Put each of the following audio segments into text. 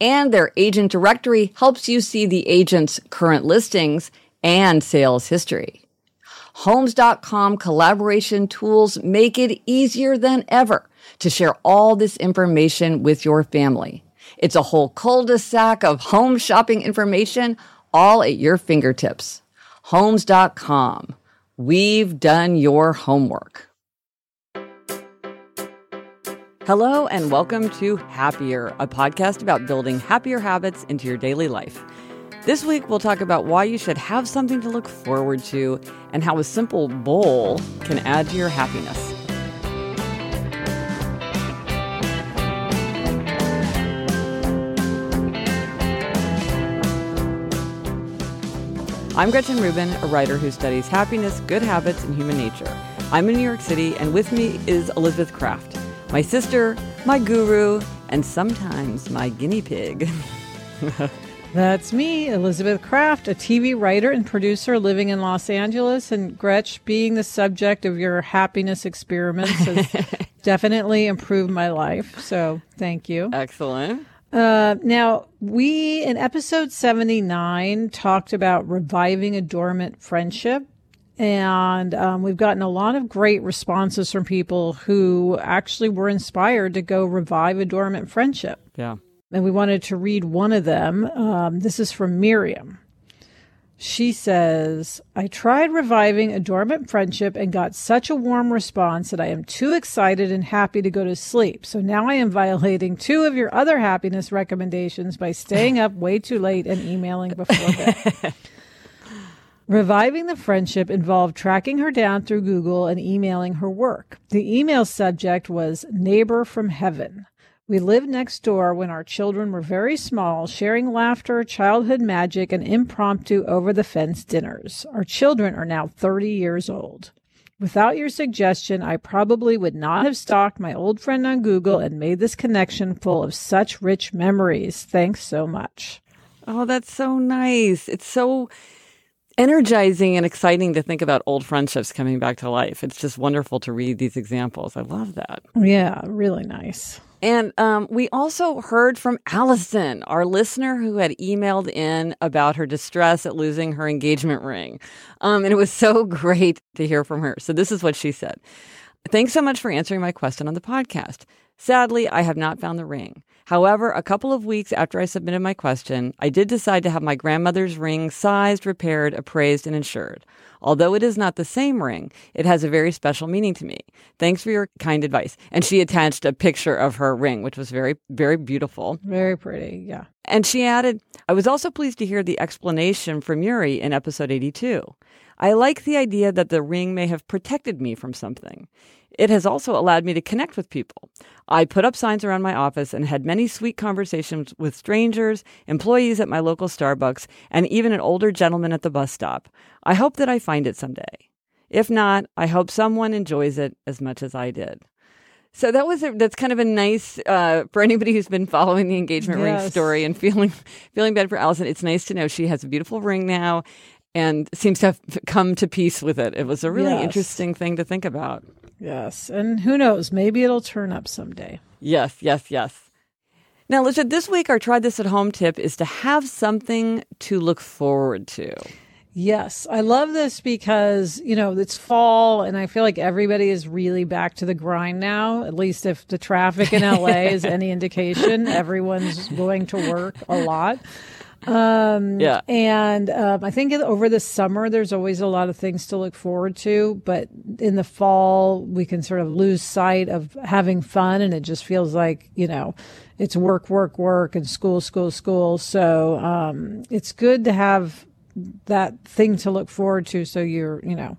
and their agent directory helps you see the agent's current listings and sales history. Homes.com collaboration tools make it easier than ever to share all this information with your family. It's a whole cul-de-sac of home shopping information all at your fingertips. Homes.com. We've done your homework. Hello, and welcome to Happier, a podcast about building happier habits into your daily life. This week, we'll talk about why you should have something to look forward to and how a simple bowl can add to your happiness. I'm Gretchen Rubin, a writer who studies happiness, good habits, and human nature. I'm in New York City, and with me is Elizabeth Craft my sister, my guru, and sometimes my guinea pig. That's me, Elizabeth Craft, a TV writer and producer living in Los Angeles. And Gretch, being the subject of your happiness experiments has definitely improved my life. So thank you. Excellent. Uh, now, we in episode 79 talked about reviving a dormant friendship. And um, we've gotten a lot of great responses from people who actually were inspired to go revive a dormant friendship. Yeah. And we wanted to read one of them. Um, this is from Miriam. She says, I tried reviving a dormant friendship and got such a warm response that I am too excited and happy to go to sleep. So now I am violating two of your other happiness recommendations by staying up way too late and emailing before bed. Reviving the friendship involved tracking her down through Google and emailing her work. The email subject was Neighbor from Heaven. We lived next door when our children were very small, sharing laughter, childhood magic, and impromptu over the fence dinners. Our children are now 30 years old. Without your suggestion, I probably would not have stalked my old friend on Google and made this connection full of such rich memories. Thanks so much. Oh, that's so nice. It's so energizing and exciting to think about old friendships coming back to life. It's just wonderful to read these examples. I love that. Yeah, really nice. And um, we also heard from Allison, our listener who had emailed in about her distress at losing her engagement ring. Um, and it was so great to hear from her. So this is what she said. Thanks so much for answering my question on the podcast. Sadly, I have not found the ring. However, a couple of weeks after I submitted my question, I did decide to have my grandmother's ring sized, repaired, appraised, and insured. Although it is not the same ring, it has a very special meaning to me. Thanks for your kind advice. And she attached a picture of her ring, which was very, very beautiful. Very pretty, yeah. And she added, I was also pleased to hear the explanation from Yuri in episode 82. I like the idea that the ring may have protected me from something. It has also allowed me to connect with people. I put up signs around my office and had many sweet conversations with strangers, employees at my local Starbucks, and even an older gentleman at the bus stop. I hope that I find it someday. If not, I hope someone enjoys it as much as I did. So that was a, that's kind of a nice uh, for anybody who's been following the engagement yes. ring story and feeling feeling bad for Allison. It's nice to know she has a beautiful ring now, and seems to have come to peace with it. It was a really yes. interesting thing to think about. Yes. And who knows? Maybe it'll turn up someday. Yes, yes, yes. Now, Lisha, this week our try this at home tip is to have something to look forward to. Yes, I love this because, you know, it's fall and I feel like everybody is really back to the grind now. At least if the traffic in LA is any indication, everyone's going to work a lot. Um, yeah. And um, I think over the summer, there's always a lot of things to look forward to. But in the fall, we can sort of lose sight of having fun. And it just feels like, you know, it's work, work, work, and school, school, school. So um, it's good to have that thing to look forward to so you're, you know,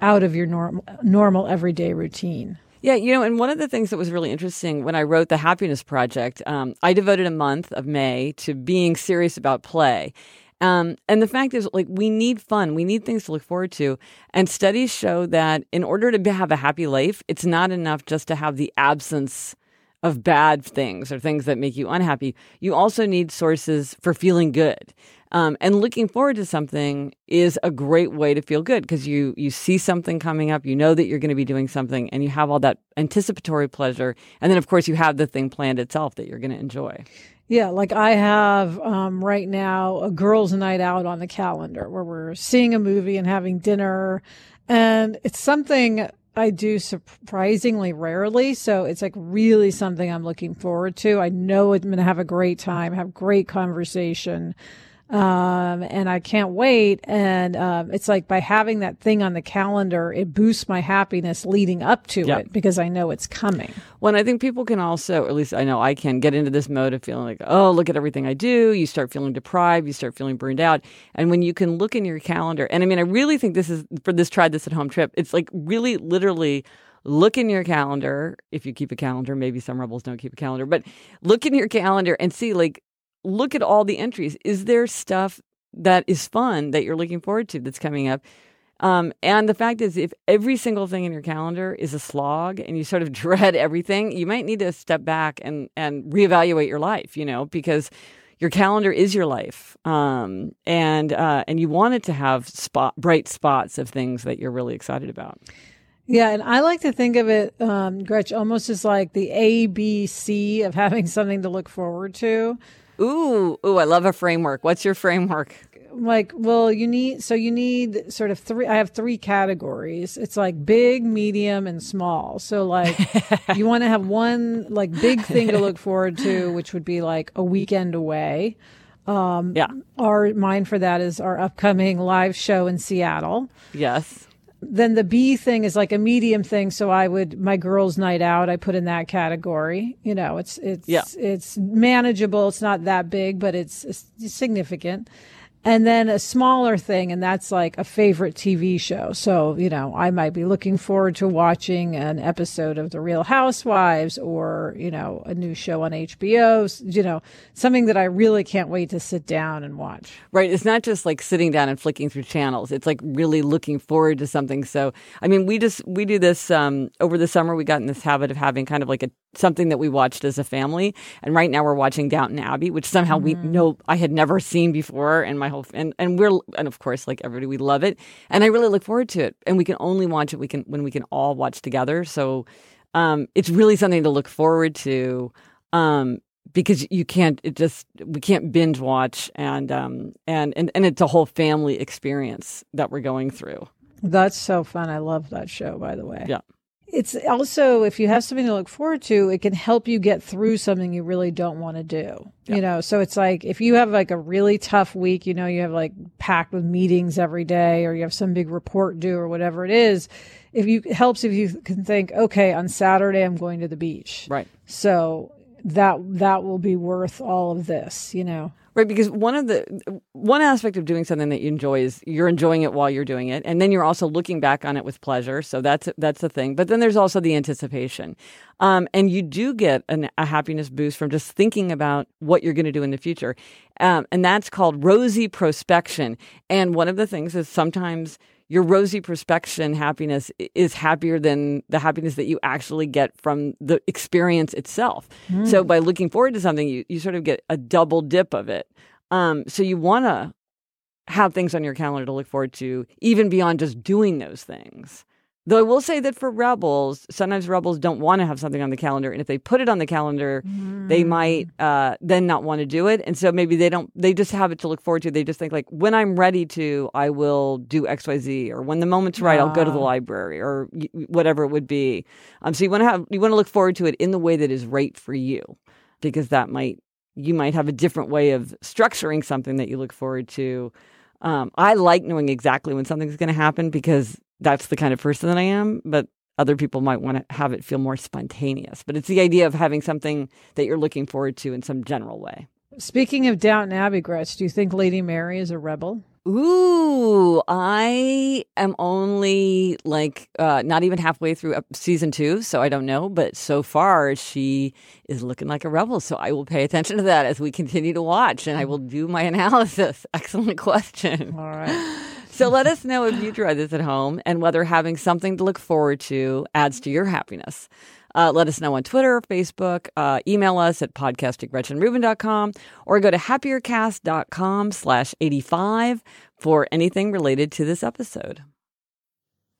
out of your normal, normal everyday routine. Yeah, you know, and one of the things that was really interesting when I wrote the Happiness Project, um, I devoted a month of May to being serious about play. Um, and the fact is, like, we need fun. We need things to look forward to. And studies show that in order to have a happy life, it's not enough just to have the absence of bad things or things that make you unhappy. You also need sources for feeling good. Um, and looking forward to something is a great way to feel good because you you see something coming up, you know that you're going to be doing something, and you have all that anticipatory pleasure. And then, of course, you have the thing planned itself that you're going to enjoy. Yeah, like I have um, right now a girls' night out on the calendar where we're seeing a movie and having dinner, and it's something I do surprisingly rarely. So it's like really something I'm looking forward to. I know I'm going to have a great time, have great conversation. Um, and I can't wait. And um, it's like by having that thing on the calendar, it boosts my happiness leading up to yep. it because I know it's coming. Well, I think people can also, or at least I know I can, get into this mode of feeling like, oh, look at everything I do. You start feeling deprived. You start feeling burned out. And when you can look in your calendar, and I mean, I really think this is for this try this at home trip. It's like really, literally look in your calendar if you keep a calendar maybe some rebels don't keep a calendar but look in your calendar and see like look at all the entries. Is there stuff that is fun that you're looking forward to that's coming up? Um, and the fact is, if every single thing in your calendar is a slog and you sort of dread everything, you might need to step back and, and reevaluate your life, you know, because your calendar is your life. Um, and, uh, and you want it to have spot, bright spots of things that you're really excited about. Yeah, and I like to think of it, um, Gretch, almost as like the A, B, C of having something to look forward to. Ooh, ooh, I love a framework. What's your framework? Like, well, you need so you need sort of three. I have three categories. It's like big, medium, and small. So like, you want to have one like big thing to look forward to, which would be like a weekend away. Um, yeah. Our mine for that is our upcoming live show in Seattle. Yes then the B thing is like a medium thing. So I would my girls' night out. I put in that category. You know, it's it's yeah. it's manageable. It's not that big, but it's, it's significant and then a smaller thing, and that's like a favorite TV show. So, you know, I might be looking forward to watching an episode of The Real Housewives or, you know, a new show on HBO, you know, something that I really can't wait to sit down and watch. Right. It's not just like sitting down and flicking through channels. It's like really looking forward to something. So, I mean, we just, we do this um, over the summer. We got in this habit of having kind of like a something that we watched as a family. And right now we're watching Downton Abbey, which somehow mm-hmm. we know I had never seen before and my whole and and we're and of course like everybody we love it. And I really look forward to it. And we can only watch it we can when we can all watch together. So um, it's really something to look forward to. Um, because you can't it just we can't binge watch and um and, and and it's a whole family experience that we're going through. That's so fun. I love that show by the way. Yeah. It's also, if you have something to look forward to, it can help you get through something you really don't want to do. Yeah. You know, so it's like if you have like a really tough week, you know, you have like packed with meetings every day or you have some big report due or whatever it is. If you, it helps if you can think, okay, on Saturday, I'm going to the beach. Right. So that, that will be worth all of this, you know? Right, because one of the one aspect of doing something that you enjoy is you're enjoying it while you're doing it, and then you're also looking back on it with pleasure. So that's that's the thing. But then there's also the anticipation, um, and you do get an, a happiness boost from just thinking about what you're going to do in the future, um, and that's called rosy prospection. And one of the things is sometimes your rosy prospection happiness is happier than the happiness that you actually get from the experience itself. Mm. So by looking forward to something, you, you sort of get a double dip of it. Um, so you want to have things on your calendar to look forward to, even beyond just doing those things. Though I will say that for rebels, sometimes rebels don't want to have something on the calendar, and if they put it on the calendar, mm. they might uh, then not want to do it, and so maybe they don't. They just have it to look forward to. They just think like, when I'm ready to, I will do X, Y, Z, or when the moment's right, I'll go to the library, or whatever it would be. Um, so you want to have you want to look forward to it in the way that is right for you, because that might you might have a different way of structuring something that you look forward to. Um, I like knowing exactly when something's going to happen because that's the kind of person that I am, but other people might want to have it feel more spontaneous. But it's the idea of having something that you're looking forward to in some general way. Speaking of Downton Abbey, Gretch, do you think Lady Mary is a rebel? Ooh, I am only like uh, not even halfway through season two, so I don't know. But so far, she is looking like a rebel. So I will pay attention to that as we continue to watch, and I will do my analysis. Excellent question. All right. So let us know if you try this at home and whether having something to look forward to adds to your happiness. Uh, let us know on Twitter, Facebook, uh, email us at podcast@gretchenrubin.com or go to happiercast.com slash 85 for anything related to this episode.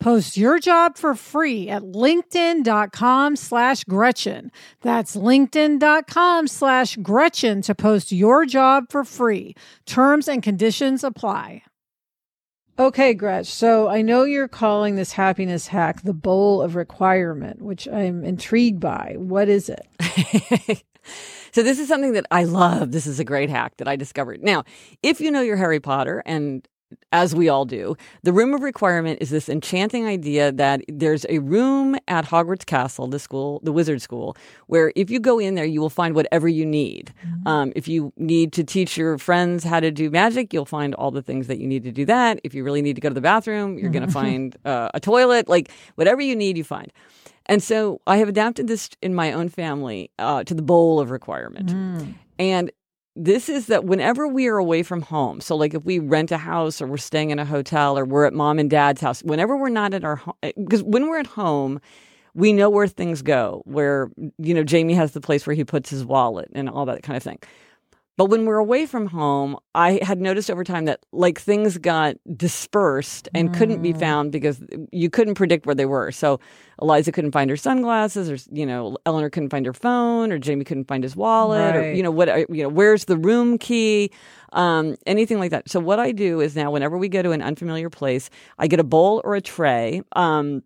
Post your job for free at linkedin.com slash Gretchen. That's linkedin.com slash Gretchen to post your job for free. Terms and conditions apply. Okay, Gretch. So I know you're calling this happiness hack the bowl of requirement, which I'm intrigued by. What is it? So this is something that I love. This is a great hack that I discovered. Now, if you know your Harry Potter and as we all do, the room of requirement is this enchanting idea that there's a room at Hogwarts Castle, the school, the wizard school, where if you go in there, you will find whatever you need. Mm-hmm. Um, if you need to teach your friends how to do magic, you'll find all the things that you need to do that. If you really need to go to the bathroom, you're mm-hmm. going to find uh, a toilet, like whatever you need, you find. And so I have adapted this in my own family uh, to the bowl of requirement. Mm. And this is that whenever we are away from home, so like if we rent a house or we're staying in a hotel or we're at mom and dad's house, whenever we're not at our home, eh, because when we're at home, we know where things go, where, you know, Jamie has the place where he puts his wallet and all that kind of thing. But when we're away from home, I had noticed over time that like things got dispersed and mm. couldn't be mm. found because you couldn't predict where they were. So Eliza couldn't find her sunglasses, or you know, Eleanor couldn't find her phone, or Jamie couldn't find his wallet, right. or you know, what you know, where's the room key, um, anything like that. So what I do is now, whenever we go to an unfamiliar place, I get a bowl or a tray, um,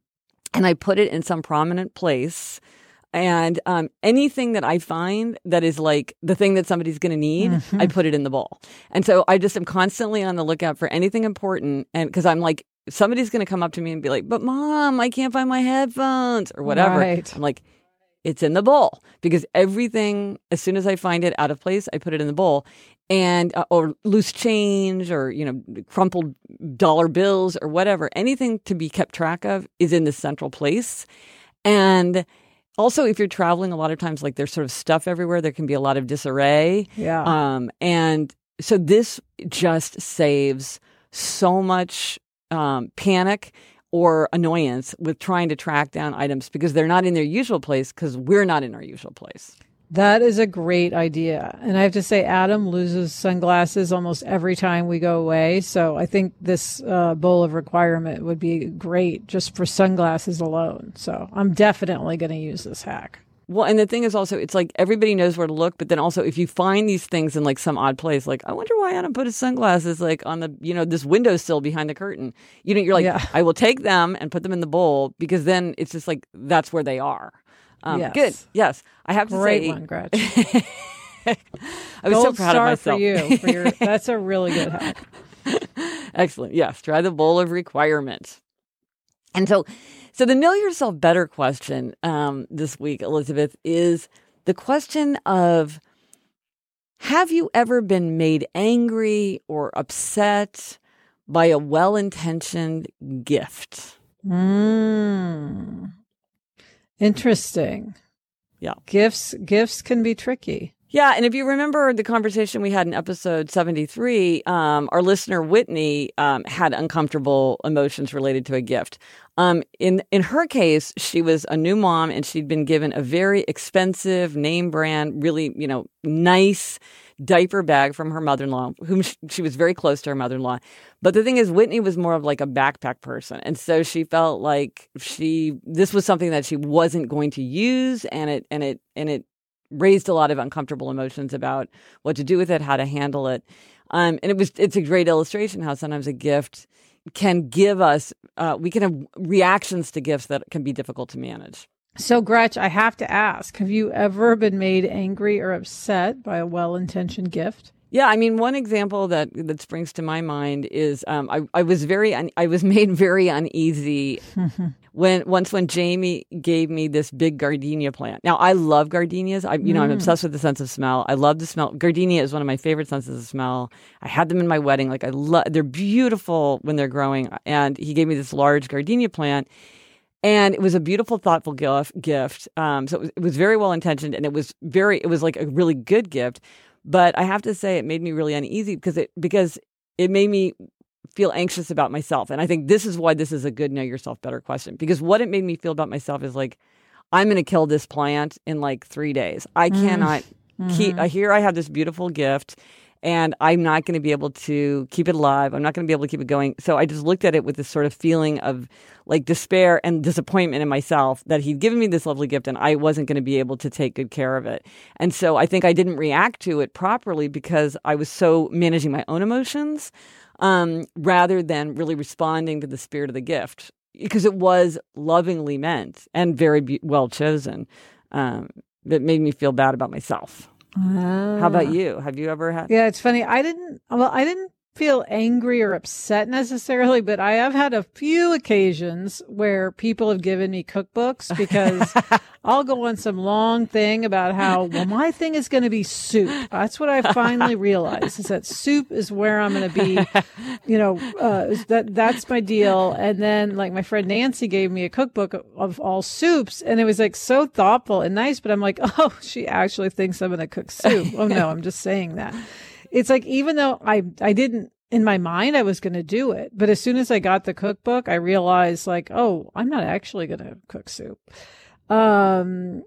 and I put it in some prominent place and um, anything that I find that is like the thing that somebody's going to need, mm-hmm. I put it in the bowl. And so I just am constantly on the lookout for anything important. And because I'm like, somebody's going to come up to me and be like, but mom, I can't find my headphones or whatever. Right. I'm like, it's in the bowl because everything, as soon as I find it out of place, I put it in the bowl. And, uh, or loose change or, you know, crumpled dollar bills or whatever, anything to be kept track of is in the central place. And, also if you're traveling a lot of times like there's sort of stuff everywhere. There can be a lot of disarray. Yeah. Um and so this just saves so much um, panic or annoyance with trying to track down items because they're not in their usual place because we're not in our usual place that is a great idea. And I have to say, Adam loses sunglasses almost every time we go away. So I think this uh, bowl of requirement would be great just for sunglasses alone. So I'm definitely going to use this hack. Well, and the thing is also, it's like everybody knows where to look, but then also if you find these things in like some odd place, like I wonder why Adam put his sunglasses like on the you know this windowsill behind the curtain. You know, you're like, Yeah. I will take them and put them in the bowl because then it's just like that's where they are. Um, Yes. Good. Yes, I have to Great say, one. I was Gold so proud of myself. for you. For your, that's a really good hack. Excellent. Yes, try the bowl of requirement. And so, so the know yourself better question um, this week, Elizabeth, is the question of Have you ever been made angry or upset by a well intentioned gift? Mm. Interesting. Yeah. Gifts gifts can be tricky. Yeah, and if you remember the conversation we had in episode 73, um, our listener Whitney um, had uncomfortable emotions related to a gift. Um, in in her case, she was a new mom and she'd been given a very expensive name brand, really you know nice diaper bag from her mother-in-law, whom she, she was very close to her mother-in-law. But the thing is, Whitney was more of like a backpack person, and so she felt like she this was something that she wasn't going to use, and it and it and it raised a lot of uncomfortable emotions about what to do with it, how to handle it. Um, and it was it's a great illustration how sometimes a gift can give us uh, we can have reactions to gifts that can be difficult to manage. So, Gretch, I have to ask have you ever been made angry or upset by a well intentioned gift? Yeah, I mean, one example that that springs to my mind is um, I, I was very un, I was made very uneasy when once when Jamie gave me this big gardenia plant. Now I love gardenias. I you know I'm obsessed with the sense of smell. I love the smell. Gardenia is one of my favorite senses of smell. I had them in my wedding. Like I love they're beautiful when they're growing. And he gave me this large gardenia plant. And it was a beautiful, thoughtful gift. gift. Um, so it was, it was very well intentioned, and it was very, it was like a really good gift. But I have to say, it made me really uneasy because it because it made me feel anxious about myself. And I think this is why this is a good know yourself better question. Because what it made me feel about myself is like, I'm going to kill this plant in like three days. I cannot keep. Uh, here I have this beautiful gift, and I'm not going to be able to keep it alive. I'm not going to be able to keep it going. So I just looked at it with this sort of feeling of like despair and disappointment in myself that he'd given me this lovely gift and I wasn't going to be able to take good care of it. And so I think I didn't react to it properly because I was so managing my own emotions um, rather than really responding to the spirit of the gift because it was lovingly meant and very be- well chosen. Um, that made me feel bad about myself. How about ah. you? Have you ever had? Yeah, it's funny. I didn't, well, I didn't feel angry or upset necessarily, but I have had a few occasions where people have given me cookbooks because I'll go on some long thing about how, well, my thing is going to be soup. That's what I finally realized is that soup is where I'm going to be, you know, uh, that that's my deal. And then like my friend Nancy gave me a cookbook of, of all soups and it was like so thoughtful and nice, but I'm like, oh, she actually thinks I'm going to cook soup. Oh no, I'm just saying that it's like even though I I didn't in my mind I was going to do it, but as soon as I got the cookbook, I realized like, oh, I'm not actually going to cook soup. Um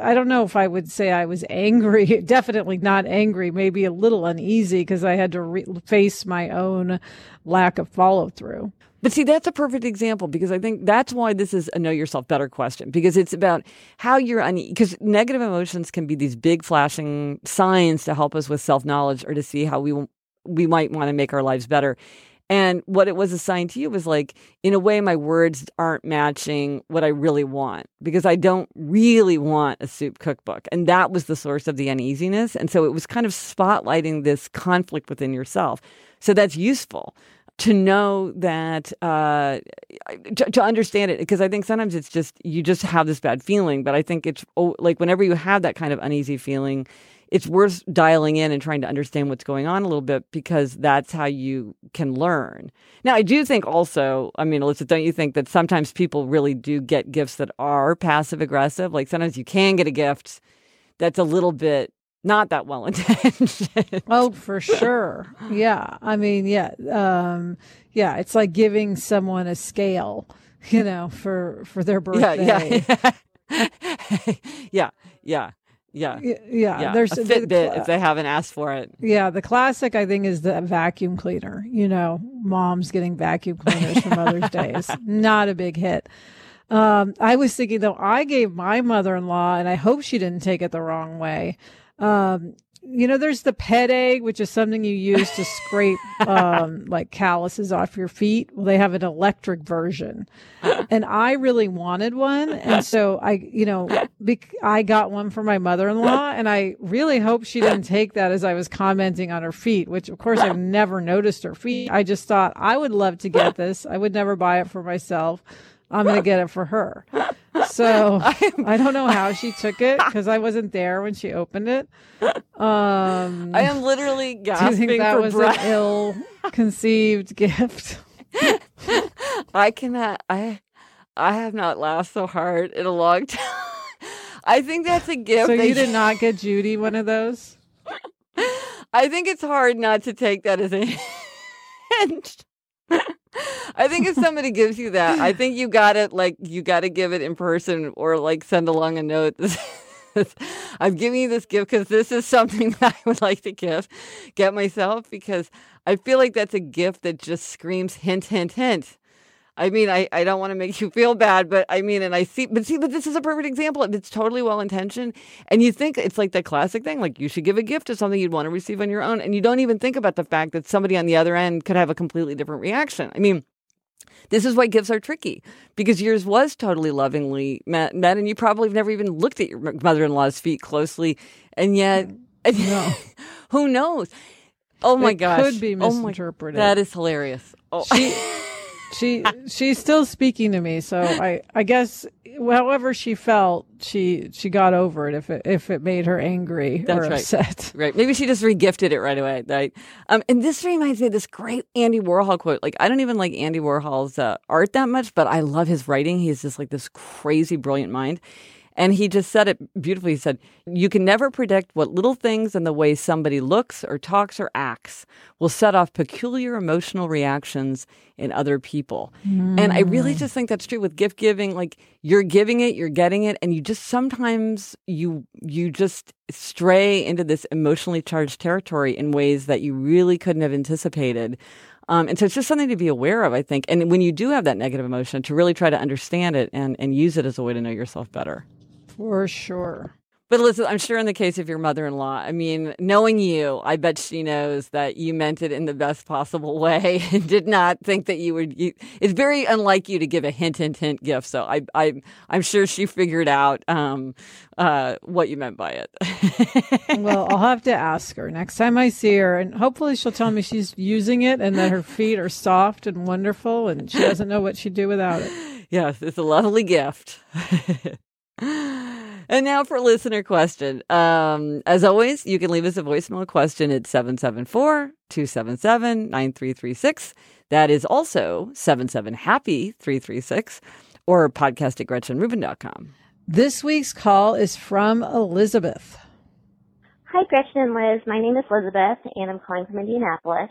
I don't know if I would say I was angry. Definitely not angry. Maybe a little uneasy because I had to re- face my own lack of follow through. But see, that's a perfect example because I think that's why this is a know yourself better question because it's about how you're uneasy. Because negative emotions can be these big flashing signs to help us with self knowledge or to see how we we might want to make our lives better. And what it was assigned to you was like, in a way, my words aren't matching what I really want because I don't really want a soup cookbook. And that was the source of the uneasiness. And so it was kind of spotlighting this conflict within yourself. So that's useful to know that uh, to, to understand it because I think sometimes it's just you just have this bad feeling, but I think it's oh, like whenever you have that kind of uneasy feeling, it's worth dialing in and trying to understand what's going on a little bit because that's how you can learn. Now, I do think also, I mean, Alyssa, don't you think that sometimes people really do get gifts that are passive aggressive? Like sometimes you can get a gift that's a little bit not that well intentioned. Oh, for sure. Yeah. I mean, yeah. Um, yeah. It's like giving someone a scale, you know, for, for their birthday. yeah, yeah. yeah, yeah, yeah. Yeah. Yeah, There's a the- Fitbit if they haven't asked for it. Yeah, the classic I think is the vacuum cleaner. You know, moms getting vacuum cleaners for Mother's Day is not a big hit. Um, I was thinking though, I gave my mother in law, and I hope she didn't take it the wrong way. Um, you know, there's the Ped Egg, which is something you use to scrape um, like calluses off your feet. Well, they have an electric version, and I really wanted one, and so I, you know, bec- I got one for my mother-in-law, and I really hope she didn't take that as I was commenting on her feet, which of course I've never noticed her feet. I just thought I would love to get this. I would never buy it for myself. I'm going to get it for her. So I don't know how she took it because I wasn't there when she opened it. Um, I am literally do you gasping think that for was breath. an ill-conceived gift? I cannot. I I have not laughed so hard in a long time. I think that's a gift. So you did not get Judy one of those? I think it's hard not to take that as a hint. I think if somebody gives you that, I think you got it like you got to give it in person or like send along a note. I'm giving you this gift because this is something that I would like to give, get myself because I feel like that's a gift that just screams hint, hint, hint. I mean, I, I don't want to make you feel bad, but I mean, and I see, but see, but this is a perfect example. It's totally well intentioned. And you think it's like the classic thing, like you should give a gift to something you'd want to receive on your own. And you don't even think about the fact that somebody on the other end could have a completely different reaction. I mean, this is why gifts are tricky because yours was totally lovingly met, met and you probably have never even looked at your mother in law's feet closely. And yet, mm. No. who knows? Oh my It gosh. could be Oh my- misinterpreted. that is hilarious. Oh. She she's still speaking to me, so I I guess however she felt, she she got over it if it if it made her angry That's or right. upset. Right. Maybe she just regifted it right away. Right. Um, and this reminds me of this great Andy Warhol quote. Like, I don't even like Andy Warhol's uh, art that much, but I love his writing. He's just like this crazy, brilliant mind. And he just said it beautifully. He said, You can never predict what little things and the way somebody looks or talks or acts will set off peculiar emotional reactions in other people. And I really just think that's true with gift giving. Like you're giving it, you're getting it, and you just sometimes you you just stray into this emotionally charged territory in ways that you really couldn't have anticipated. Um, and so it's just something to be aware of, I think. And when you do have that negative emotion, to really try to understand it and, and use it as a way to know yourself better. For sure. But listen, I'm sure in the case of your mother in law, I mean, knowing you, I bet she knows that you meant it in the best possible way and did not think that you would. You, it's very unlike you to give a hint, hint, hint gift. So I, I, I'm sure she figured out um, uh, what you meant by it. Well, I'll have to ask her next time I see her, and hopefully she'll tell me she's using it and that her feet are soft and wonderful, and she doesn't know what she'd do without it. yes, it's a lovely gift. And now for listener question. Um, as always, you can leave us a voicemail question at 774-277-9336. That is also 77-HAPPY-336 or podcast at GretchenRubin.com. This week's call is from Elizabeth. Hi, Gretchen and Liz. My name is Elizabeth, and I'm calling from Indianapolis.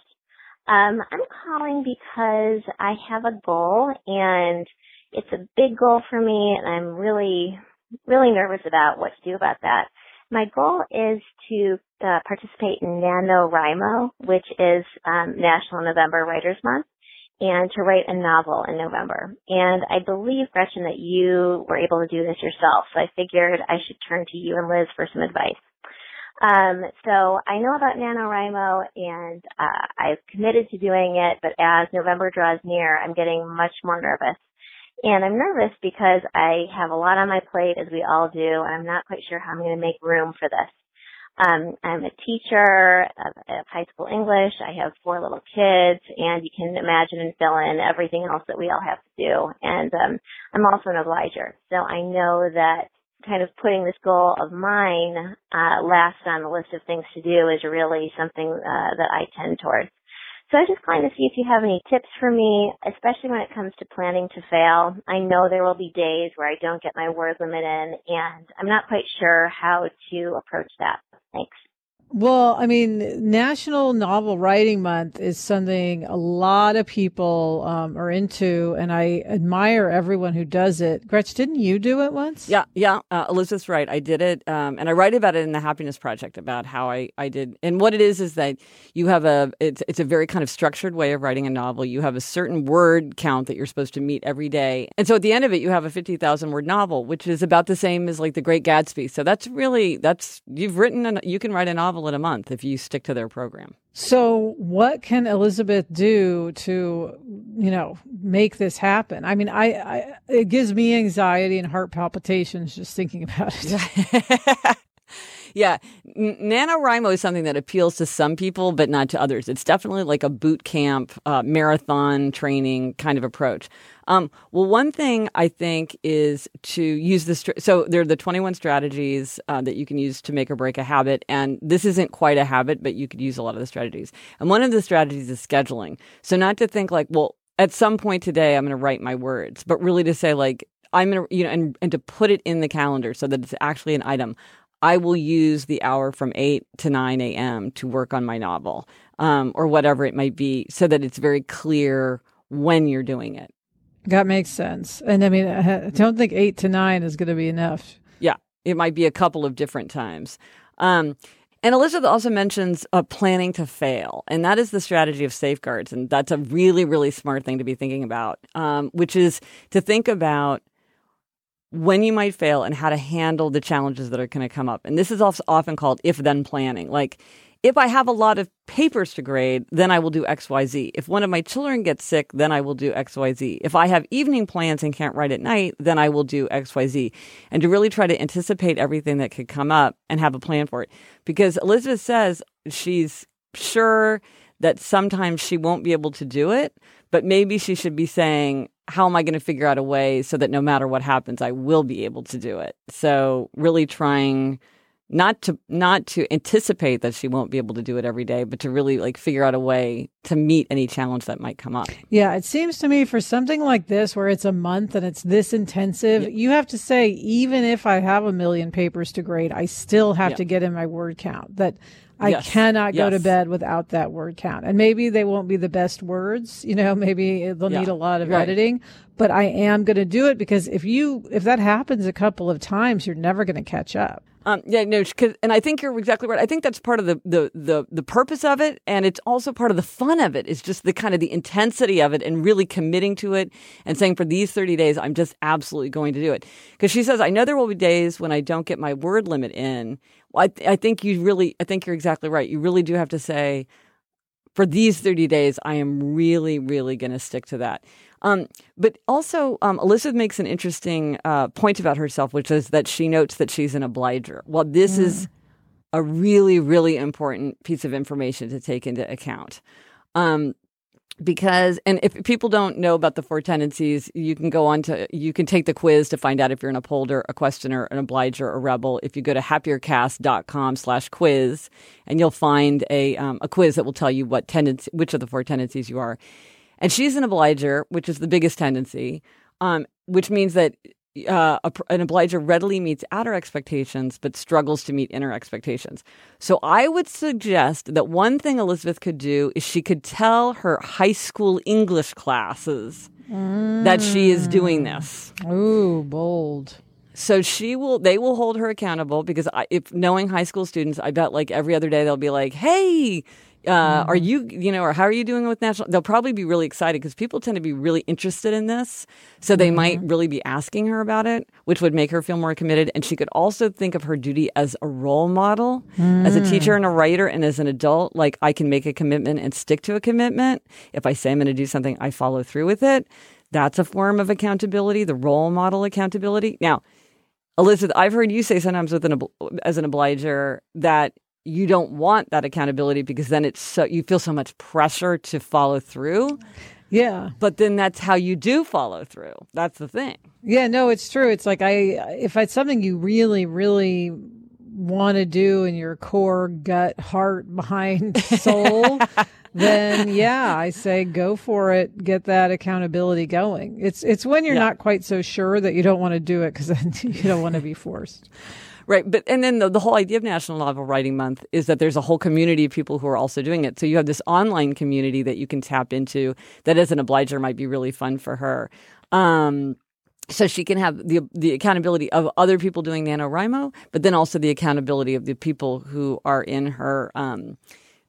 Um, I'm calling because I have a goal, and it's a big goal for me, and I'm really, really nervous about what to do about that. My goal is to uh, participate in NaNoWriMo, which is um, National November Writers Month, and to write a novel in November. And I believe, Gretchen, that you were able to do this yourself, so I figured I should turn to you and Liz for some advice. Um, so I know about NaNoWriMo and uh, I've committed to doing it, but as November draws near, I'm getting much more nervous. And I'm nervous because I have a lot on my plate, as we all do, and I'm not quite sure how I'm going to make room for this. Um, I'm a teacher of, of high school English. I have four little kids, and you can imagine and fill in everything else that we all have to do. And um, I'm also an obliger, so I know that kind of putting this goal of mine uh, last on the list of things to do is really something uh, that I tend towards. So I was just calling to see if you have any tips for me, especially when it comes to planning to fail. I know there will be days where I don't get my word limit in, and I'm not quite sure how to approach that. Thanks. Well, I mean, National Novel Writing Month is something a lot of people um, are into, and I admire everyone who does it. Gretch, didn't you do it once? Yeah, yeah. Uh, Elizabeth's right. I did it, um, and I write about it in the Happiness Project about how I, I did. And what it is is that you have a it's it's a very kind of structured way of writing a novel. You have a certain word count that you're supposed to meet every day, and so at the end of it, you have a fifty thousand word novel, which is about the same as like The Great Gatsby. So that's really that's you've written and you can write a novel in a month if you stick to their program. So, what can Elizabeth do to, you know, make this happen? I mean, I, I it gives me anxiety and heart palpitations just thinking about it. yeah, NaNoWriMo is something that appeals to some people, but not to others. It's definitely like a boot camp, uh, marathon training kind of approach. Um, well, one thing I think is to use this. So there are the 21 strategies uh, that you can use to make or break a habit. And this isn't quite a habit, but you could use a lot of the strategies. And one of the strategies is scheduling. So not to think like, well, at some point today, I'm going to write my words, but really to say like, I'm going to, you know, and, and to put it in the calendar so that it's actually an item. I will use the hour from 8 to 9 a.m. to work on my novel um, or whatever it might be so that it's very clear when you're doing it. That makes sense. And I mean, I don't think eight to nine is going to be enough. Yeah, it might be a couple of different times. Um, and Elizabeth also mentions uh, planning to fail, and that is the strategy of safeguards, and that's a really, really smart thing to be thinking about, um, which is to think about when you might fail and how to handle the challenges that are going to come up. And this is often called if-then planning. Like if I have a lot of papers to grade, then I will do XYZ. If one of my children gets sick, then I will do XYZ. If I have evening plans and can't write at night, then I will do XYZ. And to really try to anticipate everything that could come up and have a plan for it. Because Elizabeth says she's sure that sometimes she won't be able to do it, but maybe she should be saying, how am I going to figure out a way so that no matter what happens, I will be able to do it? So really trying not to not to anticipate that she won't be able to do it every day but to really like figure out a way to meet any challenge that might come up yeah it seems to me for something like this where it's a month and it's this intensive yeah. you have to say even if i have a million papers to grade i still have yeah. to get in my word count that I yes. cannot go yes. to bed without that word count. And maybe they won't be the best words, you know, maybe they'll yeah. need a lot of right. editing, but I am going to do it because if you, if that happens a couple of times, you're never going to catch up. Um, yeah, no, and I think you're exactly right. I think that's part of the, the, the, the purpose of it. And it's also part of the fun of it. it is just the kind of the intensity of it and really committing to it and saying for these 30 days, I'm just absolutely going to do it. Cause she says, I know there will be days when I don't get my word limit in. I, I think you really, I think you're exactly right. You really do have to say, for these 30 days, I am really, really going to stick to that. Um, but also, um, Elizabeth makes an interesting uh, point about herself, which is that she notes that she's an obliger. Well, this mm. is a really, really important piece of information to take into account. Um, because, and if people don't know about the four tendencies, you can go on to, you can take the quiz to find out if you're an upholder, a questioner, an obliger, a rebel. If you go to happiercast.com slash quiz, and you'll find a, um, a quiz that will tell you what tendency, which of the four tendencies you are. And she's an obliger, which is the biggest tendency, um, which means that uh, a, an obliger readily meets outer expectations but struggles to meet inner expectations. So I would suggest that one thing Elizabeth could do is she could tell her high school English classes mm. that she is doing this. Ooh, bold. So she will, they will hold her accountable because I, if knowing high school students, I bet like every other day they'll be like, "Hey, uh, Are mm-hmm. you, you know, or how are you doing with national? They'll probably be really excited because people tend to be really interested in this. So they mm-hmm. might really be asking her about it, which would make her feel more committed. And she could also think of her duty as a role model, mm. as a teacher and a writer, and as an adult. Like, I can make a commitment and stick to a commitment. If I say I'm going to do something, I follow through with it. That's a form of accountability, the role model accountability. Now, Elizabeth, I've heard you say sometimes with an as an obliger that you don't want that accountability because then it's so you feel so much pressure to follow through. Yeah. But then that's how you do follow through. That's the thing. Yeah, no, it's true. It's like I if it's something you really really want to do in your core gut heart behind soul then yeah i say go for it get that accountability going it's it's when you're yeah. not quite so sure that you don't want to do it because then you don't want to be forced Right. But, and then the, the whole idea of National Novel Writing Month is that there's a whole community of people who are also doing it. So you have this online community that you can tap into that as an obliger might be really fun for her. Um, so she can have the the accountability of other people doing NaNoWriMo, but then also the accountability of the people who are in her, um,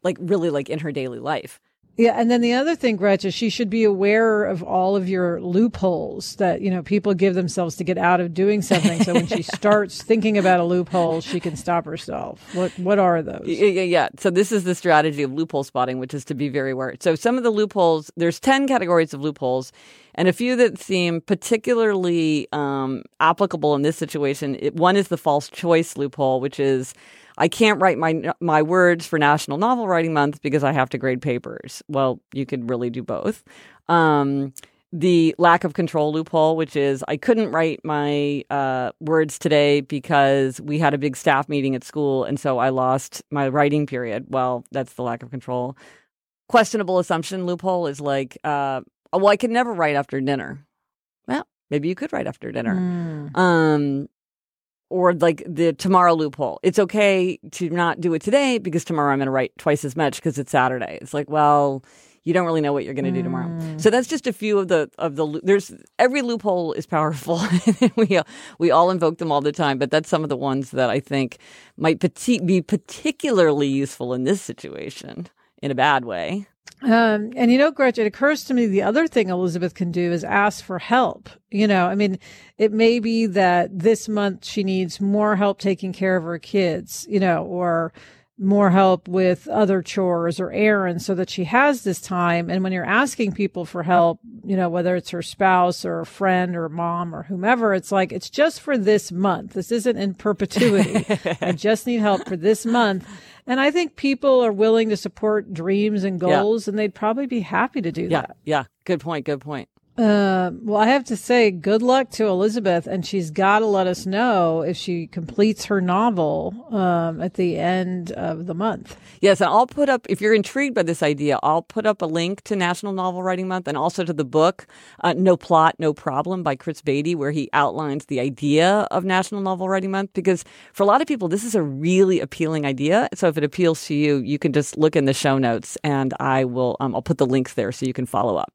like really like in her daily life. Yeah, and then the other thing, Gretchen, she should be aware of all of your loopholes that you know people give themselves to get out of doing something. So when she starts thinking about a loophole, she can stop herself. What what are those? Yeah, yeah, yeah. So this is the strategy of loophole spotting, which is to be very aware. So some of the loopholes, there's ten categories of loopholes, and a few that seem particularly um, applicable in this situation. It, one is the false choice loophole, which is I can't write my my words for National Novel Writing Month because I have to grade papers. Well, you could really do both. Um, the lack of control loophole, which is I couldn't write my uh, words today because we had a big staff meeting at school, and so I lost my writing period. Well, that's the lack of control. Questionable assumption loophole is like, uh, well, I could never write after dinner. Well, maybe you could write after dinner. Mm. Um, or like the tomorrow loophole. It's okay to not do it today because tomorrow I'm going to write twice as much because it's Saturday. It's like, well, you don't really know what you're going to do tomorrow. Mm. So that's just a few of the of the there's every loophole is powerful. we we all invoke them all the time, but that's some of the ones that I think might be particularly useful in this situation in a bad way. Um, and you know, Gretchen, it occurs to me the other thing Elizabeth can do is ask for help. You know, I mean, it may be that this month she needs more help taking care of her kids, you know, or more help with other chores or errands so that she has this time. And when you're asking people for help, you know, whether it's her spouse or a friend or mom or whomever, it's like, it's just for this month. This isn't in perpetuity. I just need help for this month. And I think people are willing to support dreams and goals, yeah. and they'd probably be happy to do yeah, that. Yeah, good point. Good point. Uh, well, I have to say, good luck to Elizabeth, and she's got to let us know if she completes her novel um, at the end of the month. Yes, and I'll put up, if you're intrigued by this idea, I'll put up a link to National Novel Writing Month and also to the book, uh, No Plot, No Problem by Chris Baty, where he outlines the idea of National Novel Writing Month. Because for a lot of people, this is a really appealing idea. So if it appeals to you, you can just look in the show notes and I will, um, I'll put the links there so you can follow up.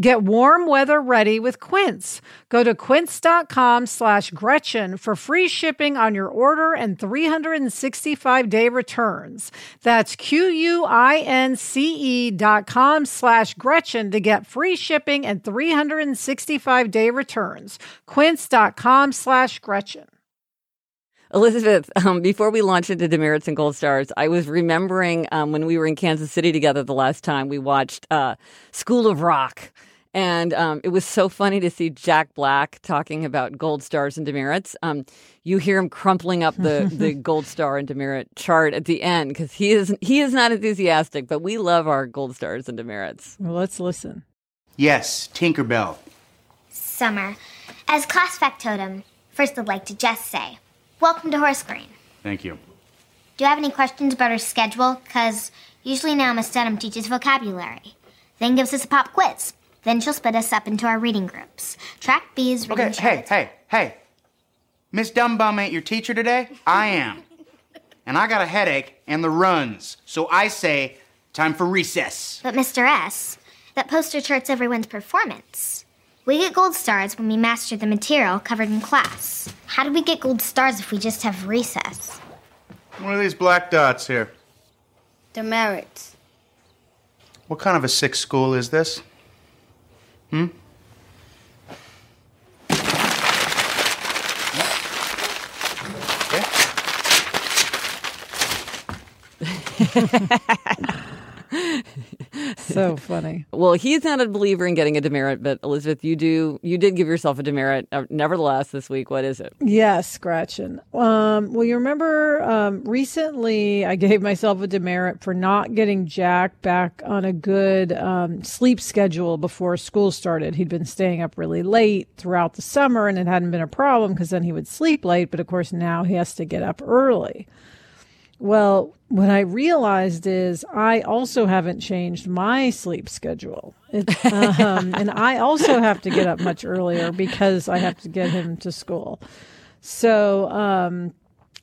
Get warm weather ready with Quince. Go to quince.com slash Gretchen for free shipping on your order and 365 day returns. That's Q-U-I-N-C-E dot com slash Gretchen to get free shipping and 365 day returns. Quince.com slash Gretchen. Elizabeth, um, before we launched into demerits and gold stars, I was remembering um, when we were in Kansas City together the last time we watched uh, School of Rock. And um, it was so funny to see Jack Black talking about gold stars and demerits. Um, you hear him crumpling up the, the gold star and demerit chart at the end because he is he is not enthusiastic, but we love our gold stars and demerits. Well, let's listen. Yes, Tinkerbell. Summer. As class factotum, first I'd like to just say, welcome to Horace Green. Thank you. Do you have any questions about our schedule? Because usually now Miss Dunham teaches vocabulary, then gives us a pop quiz. Then she'll split us up into our reading groups. Track B is reading Okay, hey, hey, hey. Miss Dumbbum ain't your teacher today? I am. and I got a headache and the runs. So I say, time for recess. But Mr. S, that poster charts everyone's performance. We get gold stars when we master the material covered in class. How do we get gold stars if we just have recess? What are these black dots here? Demerits. What kind of a sick school is this? Hmm? Yeah. Okay. so funny. Well, he's not a believer in getting a demerit, but Elizabeth, you do. You did give yourself a demerit. Uh, nevertheless, this week, what is it? Yes, Gretchen. Um, well, you remember um, recently I gave myself a demerit for not getting Jack back on a good um, sleep schedule before school started. He'd been staying up really late throughout the summer, and it hadn't been a problem because then he would sleep late. But of course, now he has to get up early. Well, what I realized is I also haven't changed my sleep schedule. It, um, and I also have to get up much earlier because I have to get him to school. So, um,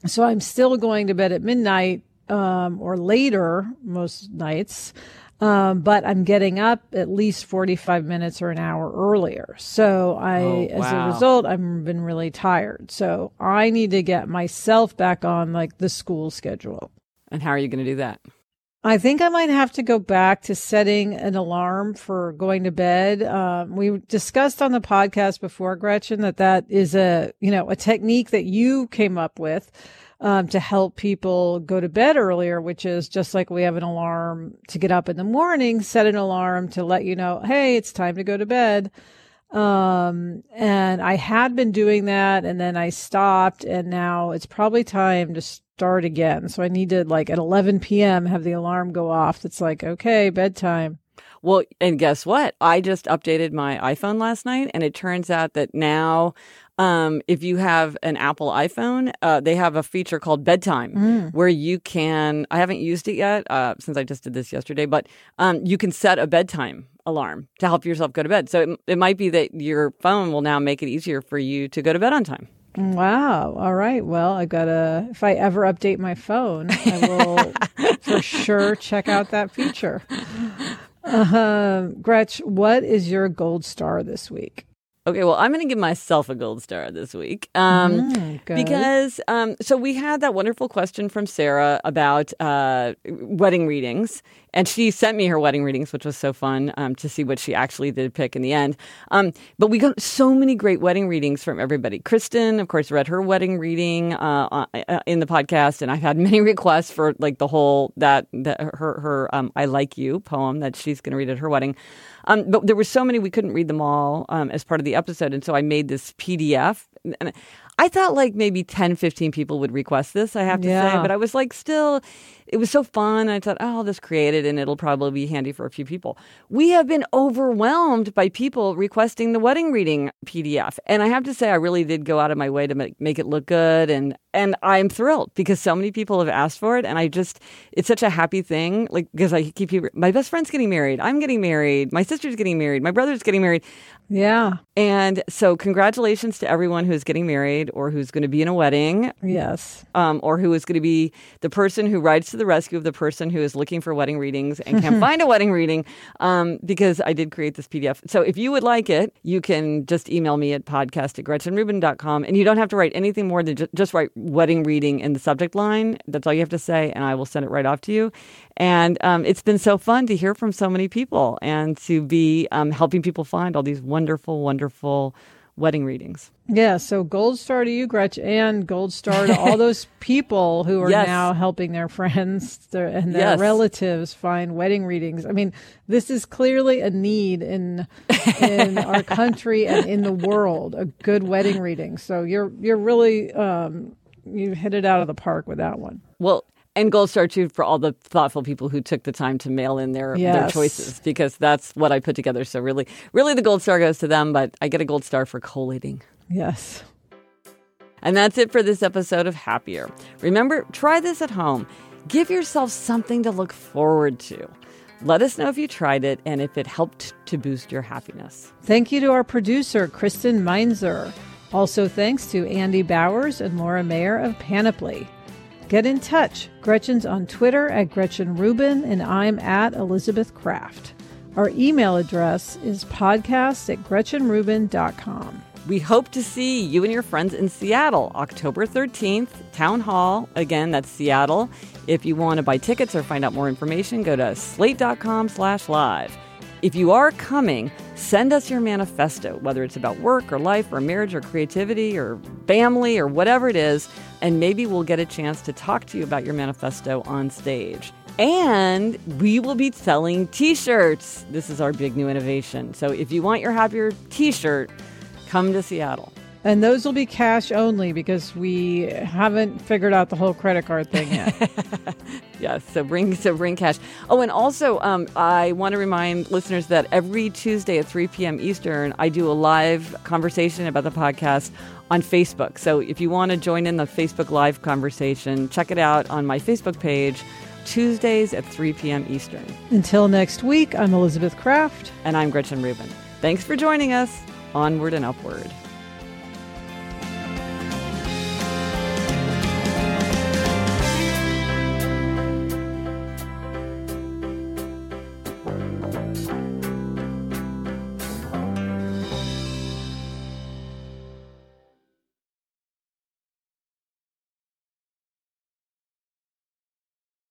so I'm still going to bed at midnight, um, or later most nights. Um, but I'm getting up at least 45 minutes or an hour earlier. So I, Oh, as a result, I've been really tired. So I need to get myself back on like the school schedule. And how are you going to do that? I think I might have to go back to setting an alarm for going to bed. Um, we discussed on the podcast before, Gretchen, that that is a you know a technique that you came up with um, to help people go to bed earlier, which is just like we have an alarm to get up in the morning, set an alarm to let you know, hey, it's time to go to bed. Um, and I had been doing that and then I stopped and now it's probably time to start again. So I need to like at 11 p.m. have the alarm go off. That's like, okay, bedtime. Well, and guess what? I just updated my iPhone last night, and it turns out that now, um, if you have an Apple iPhone, uh, they have a feature called Bedtime where you can. I haven't used it yet uh, since I just did this yesterday, but um, you can set a bedtime alarm to help yourself go to bed. So it, it might be that your phone will now make it easier for you to go to bed on time. Wow. All right. Well, I gotta, if I ever update my phone, I will for sure check out that feature. Uh, Gretch, what is your gold star this week? Okay, well, I'm going to give myself a gold star this week. Um, Mm, because, um, so we had that wonderful question from Sarah about uh, wedding readings. And she sent me her wedding readings, which was so fun um, to see what she actually did pick in the end. Um, but we got so many great wedding readings from everybody. Kristen, of course, read her wedding reading uh, uh, in the podcast, and I've had many requests for like the whole that, that her her um, "I Like You" poem that she's going to read at her wedding. Um, but there were so many we couldn't read them all um, as part of the episode, and so I made this PDF. And I thought like maybe 10, 15 people would request this. I have to say, but I was like, still, it was so fun. I thought, oh, I'll just create it, and it'll probably be handy for a few people. We have been overwhelmed by people requesting the wedding reading PDF, and I have to say, I really did go out of my way to make, make it look good, and and I'm thrilled because so many people have asked for it, and I just, it's such a happy thing, like because I keep my best friend's getting married, I'm getting married, my sister's getting married, my brother's getting married. yeah. And so, congratulations to everyone who's getting married or who's going to be in a wedding Yes. um, or who is going to be the person who rides to the rescue of the person who is looking for wedding readings and can't find a wedding reading um, because I did create this PDF. So if you would like it, you can just email me at podcast at gretchenrubin.com and you don't have to write anything more than ju- just write wedding reading in the subject line. That's all you have to say, and I will send it right off to you. And um, it's been so fun to hear from so many people and to be um, helping people find all these wonderful, wonderful wedding readings. Yeah, so gold star to you, Gretch, and gold star to all those people who are Yes. now helping their friends their, and their Yes. relatives find wedding readings. I mean, this is clearly a need in in our country and in the world, a good wedding reading. So you're you're really um, you hit it out of the park with that one. Well, and gold star too for all the thoughtful people who took the time to mail in their their choices because that's what I put together. So really, really, the gold star goes to them, but I get a gold star for collating. Yes. And that's it for this episode of Happier. Remember, try this at home. Give yourself something to look forward to. Let us know if you tried it and if it helped to boost your happiness. Thank you to our producer, Kristen Meinzer. Also, thanks to Andy Bowers and Laura Mayer of Panoply. Get in touch. Gretchen's on Twitter at Gretchen Rubin, and I'm at Elizabeth Craft. Our email address is podcast at GretchenRubin.com. We hope to see you and your friends in Seattle, October 13th, Town Hall. Again, that's Seattle. If you want to buy tickets or find out more information, go to slate.com slash live. If you are coming, send us your manifesto, whether it's about work or life or marriage or creativity or family or whatever it is, and maybe we'll get a chance to talk to you about your manifesto on stage. And we will be selling t shirts. This is our big new innovation. So if you want your happier t shirt, come to Seattle. And those will be cash only because we haven't figured out the whole credit card thing yet. yes, so bring so bring cash. Oh, and also um, I want to remind listeners that every Tuesday at 3 p.m. Eastern, I do a live conversation about the podcast on Facebook. So if you want to join in the Facebook Live conversation, check it out on my Facebook page. Tuesdays at 3 p.m. Eastern. Until next week, I'm Elizabeth Craft. And I'm Gretchen Rubin. Thanks for joining us. Onward and upward.